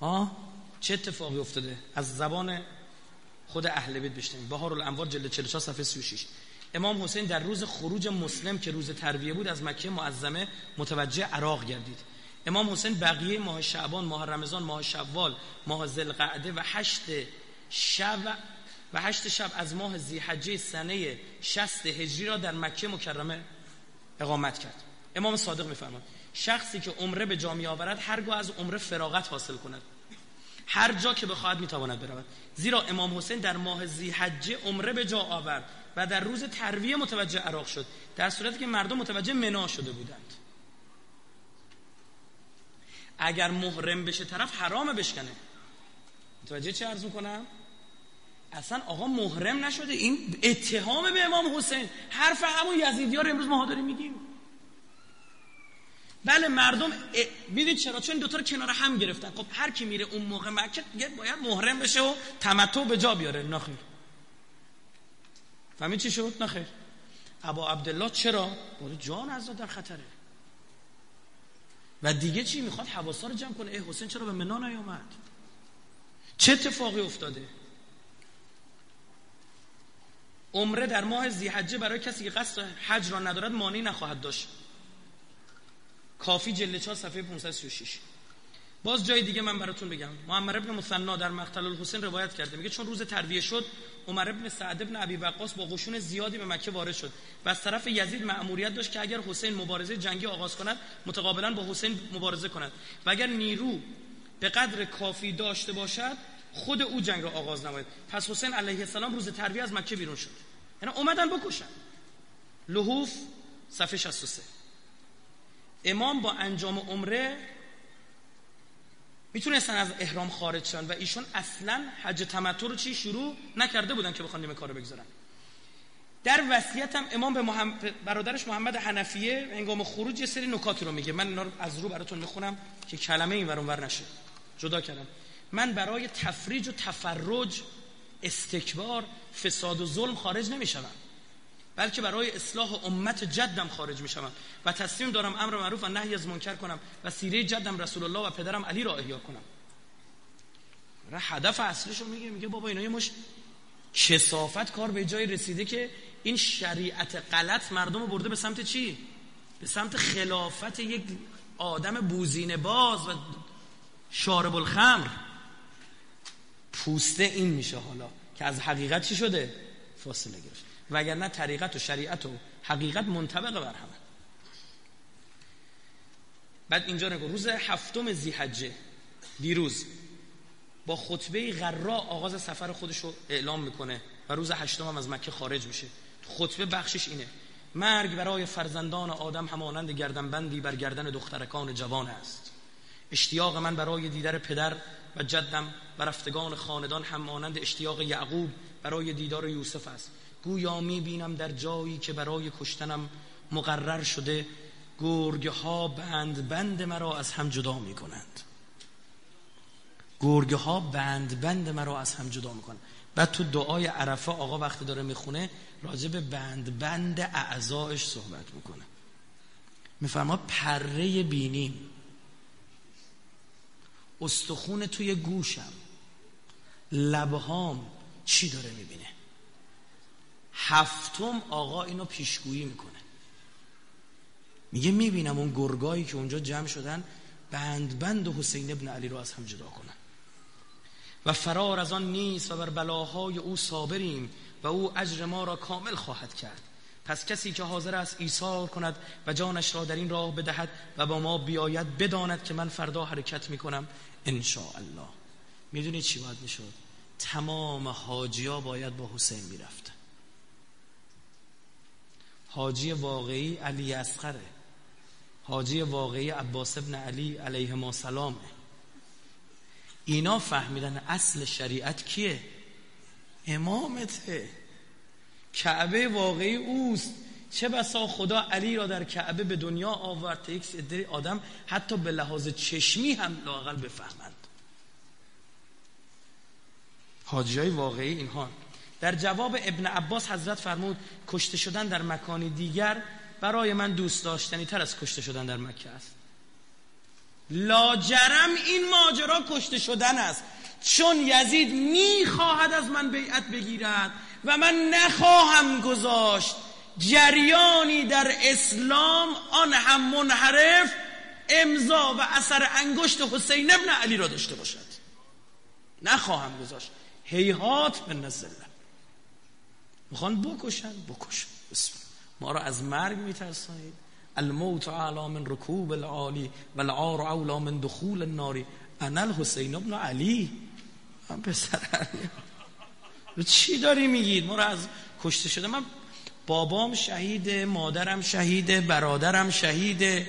ها چه اتفاقی افتاده؟ از زبان خود اهل بیت بشنوید بهار الانوار جلد 44 صفحه 36 امام حسین در روز خروج مسلم که روز ترویه بود از مکه معظمه متوجه عراق گردید. امام حسین بقیه ماه شعبان ماه رمضان ماه شوال ماه ذوالقعده و هشت شب و هشت شب از ماه زیحجه سنه 60 هجری را در مکه مکرمه اقامت کرد. امام صادق میفرماد شخصی که عمره به جا آورد هرگاه از عمره فراغت حاصل کند. هر جا که بخواهد می‌تواند برود. زیرا امام حسین در ماه زیحجه عمره به جا آورد و در روز ترویه متوجه عراق شد در صورتی که مردم متوجه منا شده بودند. اگر محرم بشه طرف حرامه بشکنه. متوجه چه عرض کنم اصلا آقا محرم نشده این اتهام به امام حسین. حرف همون یزیدی رو امروز ما داریم میگیم. بله مردم می‌دید چرا؟ چون دوتا رو کنار هم گرفتن. خب هر کی میره اون موقع مکه باید محرم بشه و تمتع به جا بیاره. نخیر فهمید چی شد؟ نخیر ابا عبدالله چرا؟ باره جان از در خطره. و دیگه چی می‌خواد؟ حواسا رو جمع کنه. ای حسین چرا به منا نیامد چه اتفاقی افتاده؟ عمره در ماه زیحجه برای کسی که قصد حج را ندارد مانی نخواهد داشت. کافی جلد 4 صفحه 536 باز جای دیگه من براتون بگم. معمر ابن مثنا در مقتل الحسین روایت کرده. میگه چون روز ترویه شد عمر ابن سعد ابن ابی وقاص با قشون زیادی به مکه وارد شد و از طرف یزید مأموریت داشت که اگر حسین مبارزه جنگی آغاز کند متقابلا با حسین مبارزه کند. و اگر نیرو به قدر کافی داشته باشد خود او جنگ را آغاز نماید. پس حسین علیه السلام روز ترویه از مکه بیرون شد. یعنی اومدن بکشن. لحوف صفحه 63 امام با انجام عمره می‌تونستن از احرام خارج شن و ایشون اصلا حج تمتع رو چی شروع نکرده بودن که بخوان نیمه کارو بگذارن. در وصیت هم امام به برادرش محمد حنفیه هنگام خروج یه سری نکاتی رو میگه. من اینا رو از رو براتون می‌خونم که کلمه این ور نشه. جدا کردم. من برای تفریج و تفرج استکبار فساد و ظلم خارج نمیشم بلکه برای اصلاح امت جدم خارج می شوم و تصمیم دارم امر معروف و نهی از منکر کنم و سیره جدم رسول الله و پدرم علی را احیا کنم هدف اصلیشو میگه میگه بابا اینا یه مش کسافت کار به جای رسیده که این شریعت غلط مردم رو برده به سمت چی؟ به سمت خلافت یک آدم بوزین باز و شارب الخمر پوسته این میشه حالا که از حقیقت چی شده؟ فاصله گرفت وگرنه طریقت و شریعت و حقیقت منطبق بر همه. بعد اینجا نگو روز هفتم زیحجه دیروز با خطبه غرا آغاز سفر خودش رو اعلام می‌کنه و روز هشتم هم از مکه خارج میشه. خطبه بخشش اینه. مرگ برای فرزندان آدم همانند گردنبندی بر گردن دخترکان جوان است. اشتیاق من برای دیدار پدر و جدم و رفتگان خاندان همانند اشتیاق یعقوب برای دیدار یوسف است. گویا بینم در جایی که برای کشتنم مقرر شده گرگ ها بند بند مرا از هم جدا می کنند گرگه ها بند بند مرا از هم جدا می‌کنن بعد تو دعای عرفه آقا وقتی داره می‌خونه راجع به بند بند اعضایش صحبت می‌کنه. میفرما پره بینیم استخون توی گوشم. لبهام چی داره می‌بینه؟ هفتم آقا اینو پیشگویی می‌کنه. میگه می‌بینم اون گرگایی که اونجا جمع شدن بند بند حسین ابن علی رو از هم جدا کنن. و فرار از آن نیست و بر بلاهای او صابریم و او اجر ما را کامل خواهد کرد. پس کسی که حاضر است ایثار کند و جانش را در این راه بدهد و با ما بیاید بداند که من فردا حرکت می‌کنم ان الله می‌دونید چی باید می‌شد؟ تمام حاجیا باید با حسین می‌رفت حاجی واقعی علی اصغره. حاجی واقعی عباس ابن علی علیه ما سلامه اینا فهمیدن اصل شریعت کیه؟ امامته. کعبه واقعی اوست. چه بسا خدا علی را در کعبه به دنیا آورد تا یک آدم حتی به لحاظ چشمی هم لاقل بفهمند. حاجی های واقعی اینها. در جواب ابن عباس حضرت فرمود کشته شدن در مکانی دیگر برای من دوست داشتنی تر از کشته شدن در مکه است. لاجرم این ماجرا کشته شدن است. چون یزید می‌خواهد از من بیعت بگیرد و من نخواهم گذاشت جریانی در اسلام آن هم منحرف امضا و اثر انگشت حسین ابن علی را داشته باشد. نخواهم گذاشت. هیهات من نزله. می‌خوان بکشن؟ بکشن. بسم ما را از مرگ میترسانید. الموت علا من رکوب العالی و العار اولا من دخول الناری. انا الحسین ابن علی. من پسر علی. چی داری میگید ما را از کشته شده. من بابام شهیده مادرم شهیده برادرم شهیده.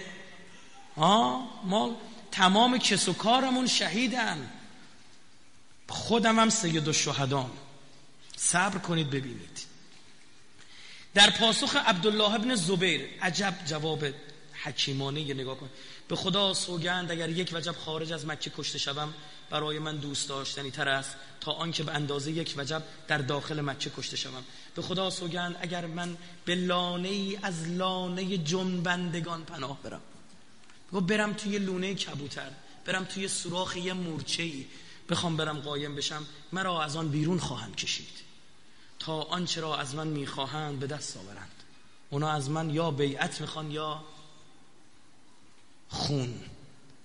ها ما تمام کس و کارمون شهیدن. خودم هم سید الشهدام صبر کنید ببینید. در پاسخ عبدالله ابن زبیر عجب جواب حکیمانه یه نگاه کن. به خدا سوگند اگر یک وجب خارج از مکه کشته شوم برای من دوست داشتنی تر است تا آنکه به اندازه یک وجب در داخل مکه کشته شوم. به خدا سوگند اگر من به لانه ای از لانه جنبندگان پناه برم. بگو برم توی لونه کبوتر برم توی سوراخ یه مورچه ای بخوام برم قایم بشم مرا از آن بیرون خواهند کشید. تا آنچه را از من می‌خواهند به دست آورند. اونا از من یا بیعت می‌خوان یا خون.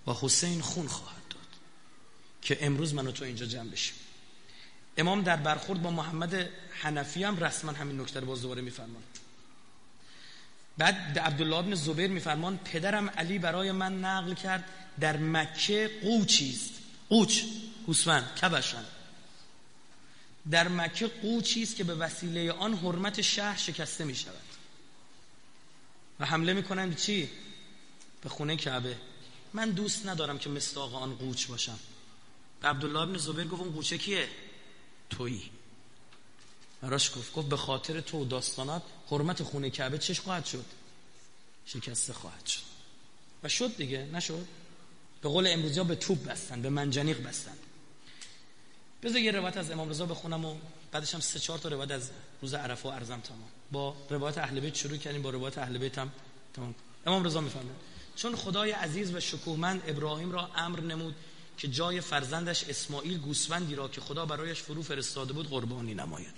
و حسین خون خواهد داد که امروز من و تو اینجا جمع بشیم. امام در برخورد با محمد حنفی هم رسما همین نکته رو باز دوباره میفرمان بعد عبدالله بن زبیر میفرمان پدرم علی برای من نقل کرد در مکه قوچیست قوچ هوسفند کبشن در مکه قوچی است که به وسیله آن حرمت شهر شکسته می شود و حمله می‌کنن به چی؟ به خونه کعبه. من دوست ندارم که مستاق آن قوچ باشم. به عبدالله ابن زبیر گفت اون قوچه کیه؟ تویی. براش گفت گفت به خاطر تو و داستانات حرمت خونه کعبه چش خواهد شد؟ شکسته خواهد شد. و شد دیگه نشد. به قول امروزی به توپ بستن به منجنیق بستن. بذار یه روایت از امام رضا بخونم و بعدش هم سه چهار تا روایت از روز عرفه و ارزم تمام. با روایت اهل بیت شروع کردیم با روایت اهل بیت هم تمام. امام رضا میفرماید چون خدای عزیز و شکوهمند ابراهیم را امر نمود که جای فرزندش اسماعیل گوسفندی را که خدا برایش فرو فرستاده بود قربانی نماید.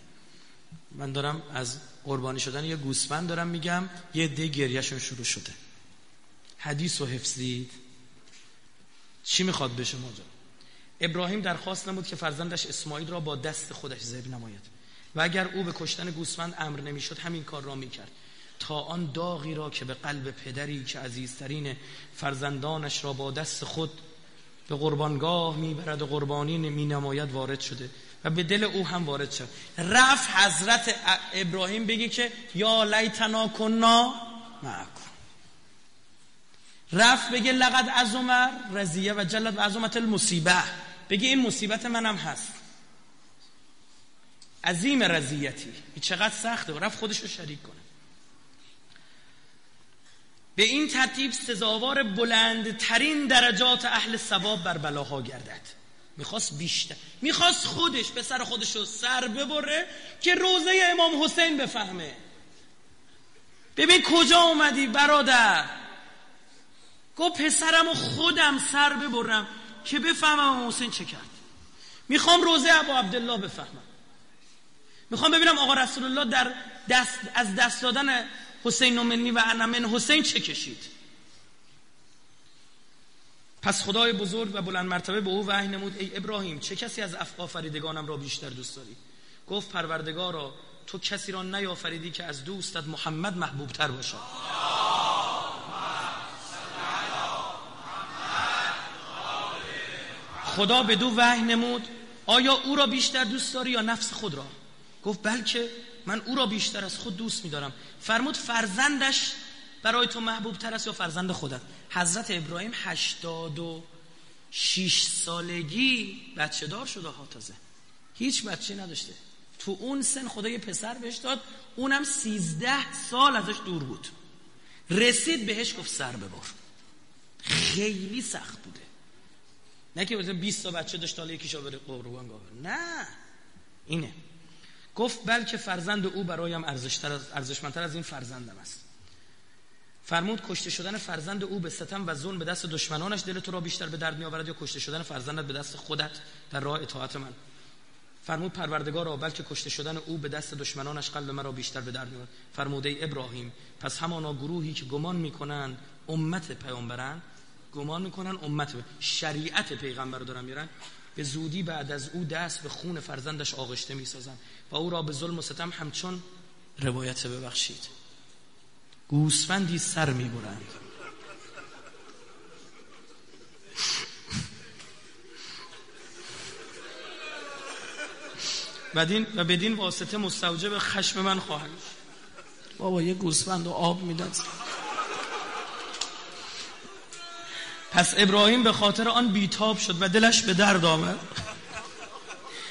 من دارم از قربانی شدن یه گوسفند دارم میگم یه دی گریهشون شروع شده. حدیث و حفظید. چی می‌خواد بشه ماجرا ابراهیم درخواست نمود که فرزندش اسماعیل را با دست خودش ذبح نماید. و اگر او به کشتن گوسفند امر نمی‌شد همین کار را می‌کرد. تا آن داغی را که به قلب پدری که عزیزترین فرزندانش را با دست خود به قربانگاه می‌برد و قربانی می نماید وارد شده. و به دل او هم وارد شد. رفت حضرت ابراهیم بگی که یا لیتنا کنا معکم. رفت بگه لقد از عمر رضیه و جلت و عظمت المصیبه. بگه این مصیبت منم هست. عظیم رضیتی. چقدر سخته. و رفت خودش رو شریک کنه. به این ترتیب سزاوار بلندترین درجات اهل ثواب بر بلاها گردد. می‌خواست بیشتر. می‌خواست خودش به سر خودش رو سر ببره که روزه امام حسین بفهمه. ببین کجا اومدی برادر؟ گفت پسرم و خودم سر ببرم. که بفهمم حسین چه کرد. می‌خوام روزه ابا عبدالله بفهمم. می‌خوام ببینم آقا رسول الله در دست از دست دادن حسین نومنی و انمن حسین چه کشید. پس خدای بزرگ و بلند مرتبه به او وحی نمود ای ابراهیم چه کسی از آفریدگانم را بیشتر دوست داری؟ گفت پروردگارا تو کسی را نیافریدی که از دوستت محمد محبوب تر باشد. خدا به دو وحی نمود آیا او را بیشتر دوست داری یا نفس خود را؟ گفت بلکه من او را بیشتر از خود دوست میدارم. فرمود فرزندش برای تو محبوب تر است یا فرزند خودت؟ حضرت ابراهیم هشتاد و شیش سالگی بچه دار شده ها تازه هیچ بچه نداشته. تو اون سن خدا یه پسر بهش داد اونم سیزده سال ازش دور بود. رسید بهش گفت سر ببار خیلی سخت بوده. نه که 20 تا بچه داشت حالا یکیشو بره قربان نه. اینه. گفت بلکه فرزند او برایم ارزشتر از ارزشمندتر از این فرزندم است. فرمود کشته شدن فرزند او به ستم و ظلم به دست دشمنانش دل تو را بیشتر به درد میآورد یا کشته شدن فرزندت به دست خودت در راه اطاعت من؟ فرمود پروردگار بلکه کشته شدن او به دست دشمنانش قلب مرا بیشتر به درد میآورد. فرمود ای ابراهیم پس همانا گروهی که گمان می‌کنن امت پیامبرن گمان می‌کنن امت شریعت پیغمبر رو دارن میرن. به زودی بعد از او دست به خون فرزندش آغشته می‌سازن. و او را به ظلم و ستم همچون روایت ببخشید. گوسفندی سر می‌برند. بدین و بدین واسطه مستوجب خشم من خواهد بابا یه گوسفند و آب می‌داد. پس ابراهیم به خاطر آن بیتاب شد و دلش به درد آمد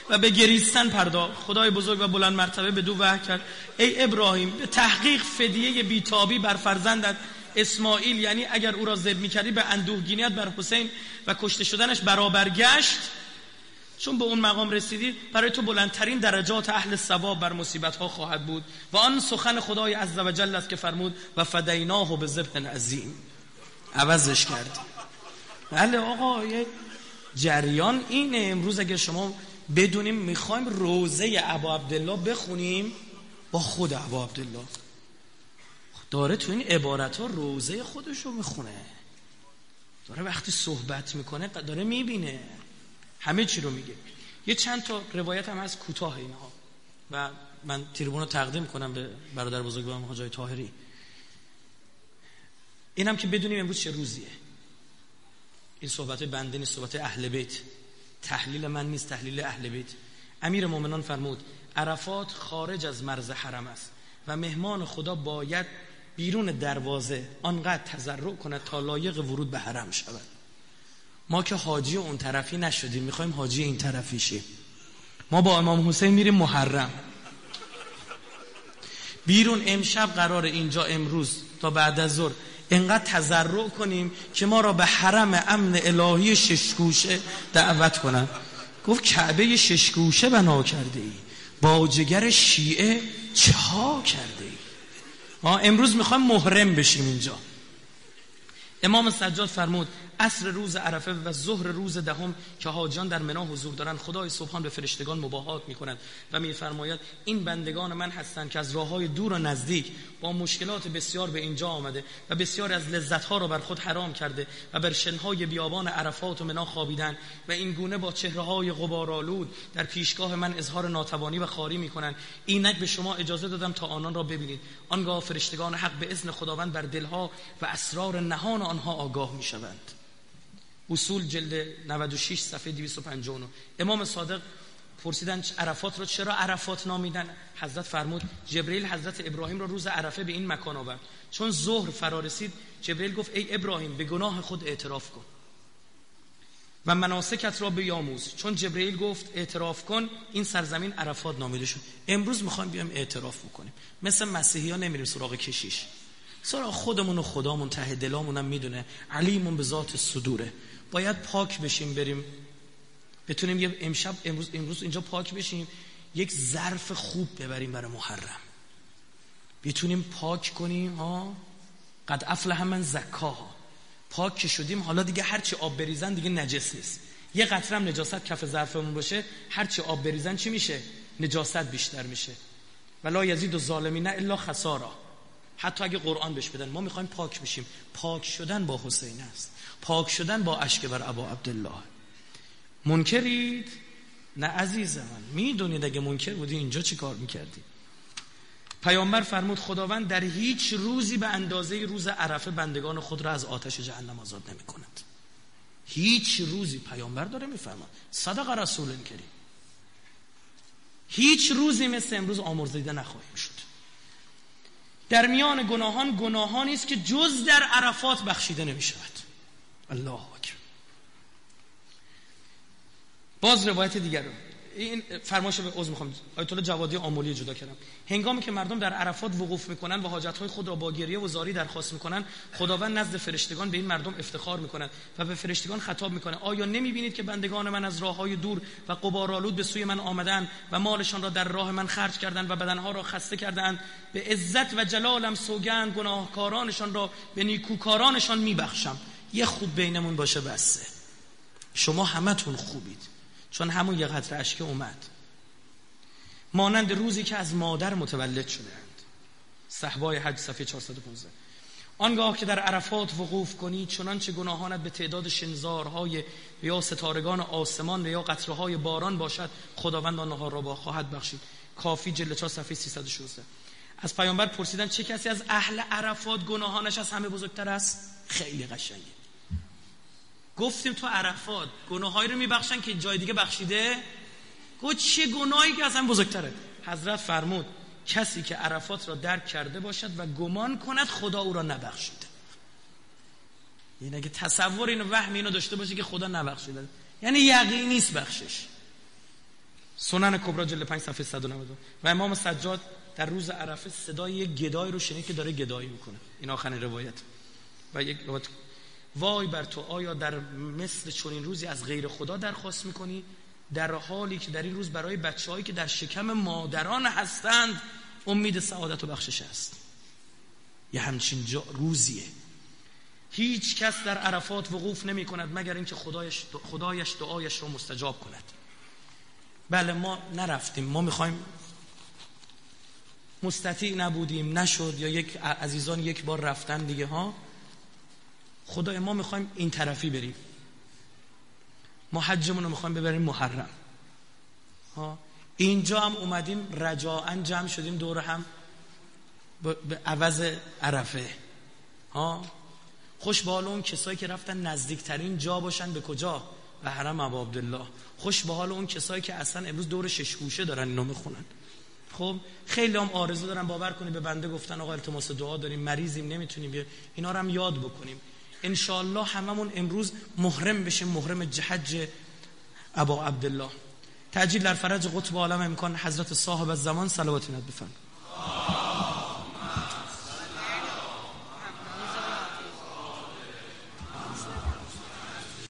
و به گریستن پرداخت. خدای بزرگ و بلند مرتبه به دو وحی کرد. ای ابراهیم به تحقیق فدیه بیتابی بر فرزندت اسماعیل یعنی اگر او را زد می‌کردی به اندوهگینیت بر حسین و کشته شدنش برابر گشت چون به اون مقام رسیدی برای تو بلندترین درجات اهل ثواب بر مصیبت ها خواهد بود. و آن سخن خدای عزوجل است که فرمود و فدیناه به ذبح عظیم. عوضش کرد. بله آقا یه جریان اینه. امروز اگر شما بدونیم می‌خوایم روزه ابا عبدالله بخونیم با خود ابا عبدالله. داره تو این عبارت ها روزه خودش رو می‌خونه. داره وقتی صحبت می‌کنه داره می‌بینه. همه چی رو میگه. یه چند تا روایت هم از کوتاه اینها. و من تیربون رو تقدیم کنم به برادر بزرگ با حاجای طاهری. اینم که بدونیم امروز چه روزیه. این صحبت بنده نیست صحبت اهل بیت. تحلیل من نیست تحلیل اهل بیت. امیر مومنان فرمود عرفات خارج از مرز حرم است و مهمان خدا باید بیرون دروازه آنقدر تضرع کند تا لایق ورود به حرم شود. ما که حاجی اون طرفی نشدیم می‌خوایم حاجی این طرفی شیم. ما با امام حسین میریم محرم. بیرون امشب قرار اینجا امروز تا بعد از ظهر انقدر تضرع کنیم که ما را به حرم امن الهی ششگوشه دعوت کنند گفت کعبه ششگوشه بنا کرده ای با جگر شیعه چه ها کرده ای ما امروز می‌خوایم محرم بشیم اینجا. امام سجاد فرمود عصر روز عرفه و ظهر روز دهم که حاجان در منا حضور دارند خدای سبحان به فرشتگان مباهات می‌کنند و میفرماید این بندگان من هستند که از راه های دور و نزدیک با مشکلات بسیار به اینجا آمده و بسیار از لذت ها را بر خود حرام کرده و بر شنهای بیابان عرفات و منا خوابیدن و این گونه با چهره های غبارآلود در پیشگاه من اظهار ناتوانی و خاری می‌کنند اینک به شما اجازه دادم تا آنان را ببینید. آنگاه فرشتگان حق به اذن خداوند بر دلها و اسرار نهان آنها آگاه می‌شوند. اصول جلد 96 صفحه 259 امام صادق پرسیدن عرفات را چرا عرفات نامیدن؟ حضرت فرمود جبرئیل حضرت ابراهیم را روز عرفه به این مکان آورد. چون ظهر فرا رسید جبرئیل گفت ای ابراهیم به گناه خود اعتراف کن. و مناسکت را بیاموز. چون جبرئیل گفت اعتراف کن این سرزمین عرفات نامیده شد. امروز می‌خوایم بیام اعتراف بکنیم. مثل مسیحی ها نمیریم سراغ کشیش. سراغ خودمون و خدامون ته دلامون هم می‌دونه. علیمون به ذات صدوره. باید پاک بشیم بریم بتونیم یه امشب امروز امروز اینجا پاک بشیم یک ظرف خوب ببریم برای محرم. بتونیم پاک کنیم ها؟ قد افلح من زکاها. پاک شدیم حالا دیگه هرچی آب بریزن دیگه نجس نیست. یه قطره هم نجاست کف ظرفمون باشه هرچی آب بریزن چی میشه؟ نجاست بیشتر میشه. ولا یزید و ظالمین الا خسارا. حتی اگه قرآن بهش بدن ما می‌خوایم پاک بشیم. پاک شدن با حسین است. پاک شدن با اشک بر ابا عبدالله. منکرید؟ نه عزیز من می‌دونید اگه منکر بودی اینجا چی کار می‌کردی؟ پیامبر فرمود خداوند در هیچ روزی به اندازه روز عرفه بندگان خود را از آتش جهنم آزاد نمی کند هیچ روزی پیامبر داره میفرماد صدق رسول کریم. هیچ روزی مثل امروز آمرزیده نخواهیم شد. در میان گناهان گناهانی است که جز در عرفات بخشیده نمی شود الله اکبر. باز روایت دیگر رو این فرمایش به عذر می‌خوام. آیت الله جوادی آمولی جدا کردم. هنگامی که مردم در عرفات وقوف می‌کنن و حاجت های خود را با گریه و زاری درخواست می‌کنن خداوند نزد فرشتگان به این مردم افتخار می‌کنند و به فرشتگان خطاب می‌کنه. آیا نمی‌بینید که بندگان من از راه های دور و قبارالود به سوی من آمدن و مالشان را در راه من خرج کردند و بدنها را خسته کردند؟ به عزت و جلالم سوگند گناهکارانشان را به نیکوکارانشان میبخشم. یه خوب بینمون باشه بسه شما همتون خوبید. چون همون یه قطر اشک اومد. مانند روزی که از مادر متولد شدند صحبای حج صفحه 415 آنگاه که در عرفات وقوف کنی چنانچه گناهانت به تعداد شنزارهای یا ستارگان آسمان یا قطرهای باران باشد خداوند آنها را با خواهد بخشید. کافی جلد 4 صفحه 316 از پیامبر پرسیدن چه کسی از اهل عرفات گناهانش از همه بزرگتر است؟ خیلی قشنگه. گفتیم تو عرفات گناهایی رو میبخشن که جای دیگه بخشیده؟ گفت چه گناهی که اصلا بزرگتره؟ حضرت فرمود کسی که عرفات را درک کرده باشد و گمان کند خدا او را نبخشیده یعنی اگه تصور اینو وهم اینو داشته باشه که خدا نبخشیده. یعنی یقین نیست بخشش. سنن کبرا جلد 5 صفحه 192 و امام سجاد در روز عرفه صدای یک گدای رو شنید که داره گدایی می‌کنه. این آخرین روایت. و یک روایت وای بر تو آیا در مثل چنین روزی از غیر خدا درخواست می‌کنی؟ در حالی که در این روز برای بچههایی که در شکم مادران هستند امید سعادت و بخشش است. یه همچین جا روزیه. هیچ کس در عرفات وقوف نمی کند مگر اینکه خدایش, خدایش دعایش رو مستجاب کند. بله ما نرفتیم. ما می‌خوایم مستطیع نبودیم. نشد. یا یک عزیزان یک بار رفتن دیگه ها؟ خدای ما می‌خوایم این طرفی بریم. ما حجمون رو می‌خوایم ببریم محرم. ها؟ اینجا هم اومدیم رجاعا جمع شدیم دور هم به عوض عرفه. ها؟ خوش به حال اون کسایی که رفتن نزدیکترین جا باشن به کجا؟ به حرم ابا عبدالله. خوش به حال اون کسایی که اصلا امروز دور شش گوشه دارن اینو می‌خونن. خب خیلی هم آرزو دارن باور کنی به بنده گفتن آقا التماس دعا داریم مریضیم نمی‌تونیم بیا اینا رو هم یاد بکنیم. انشاءالله هممون امروز محرم بشیم محرم جحج ابا عبدالله. تعجیل در فرج قطب عالم امکان حضرت صاحب الزمان صلوات بفرمایید.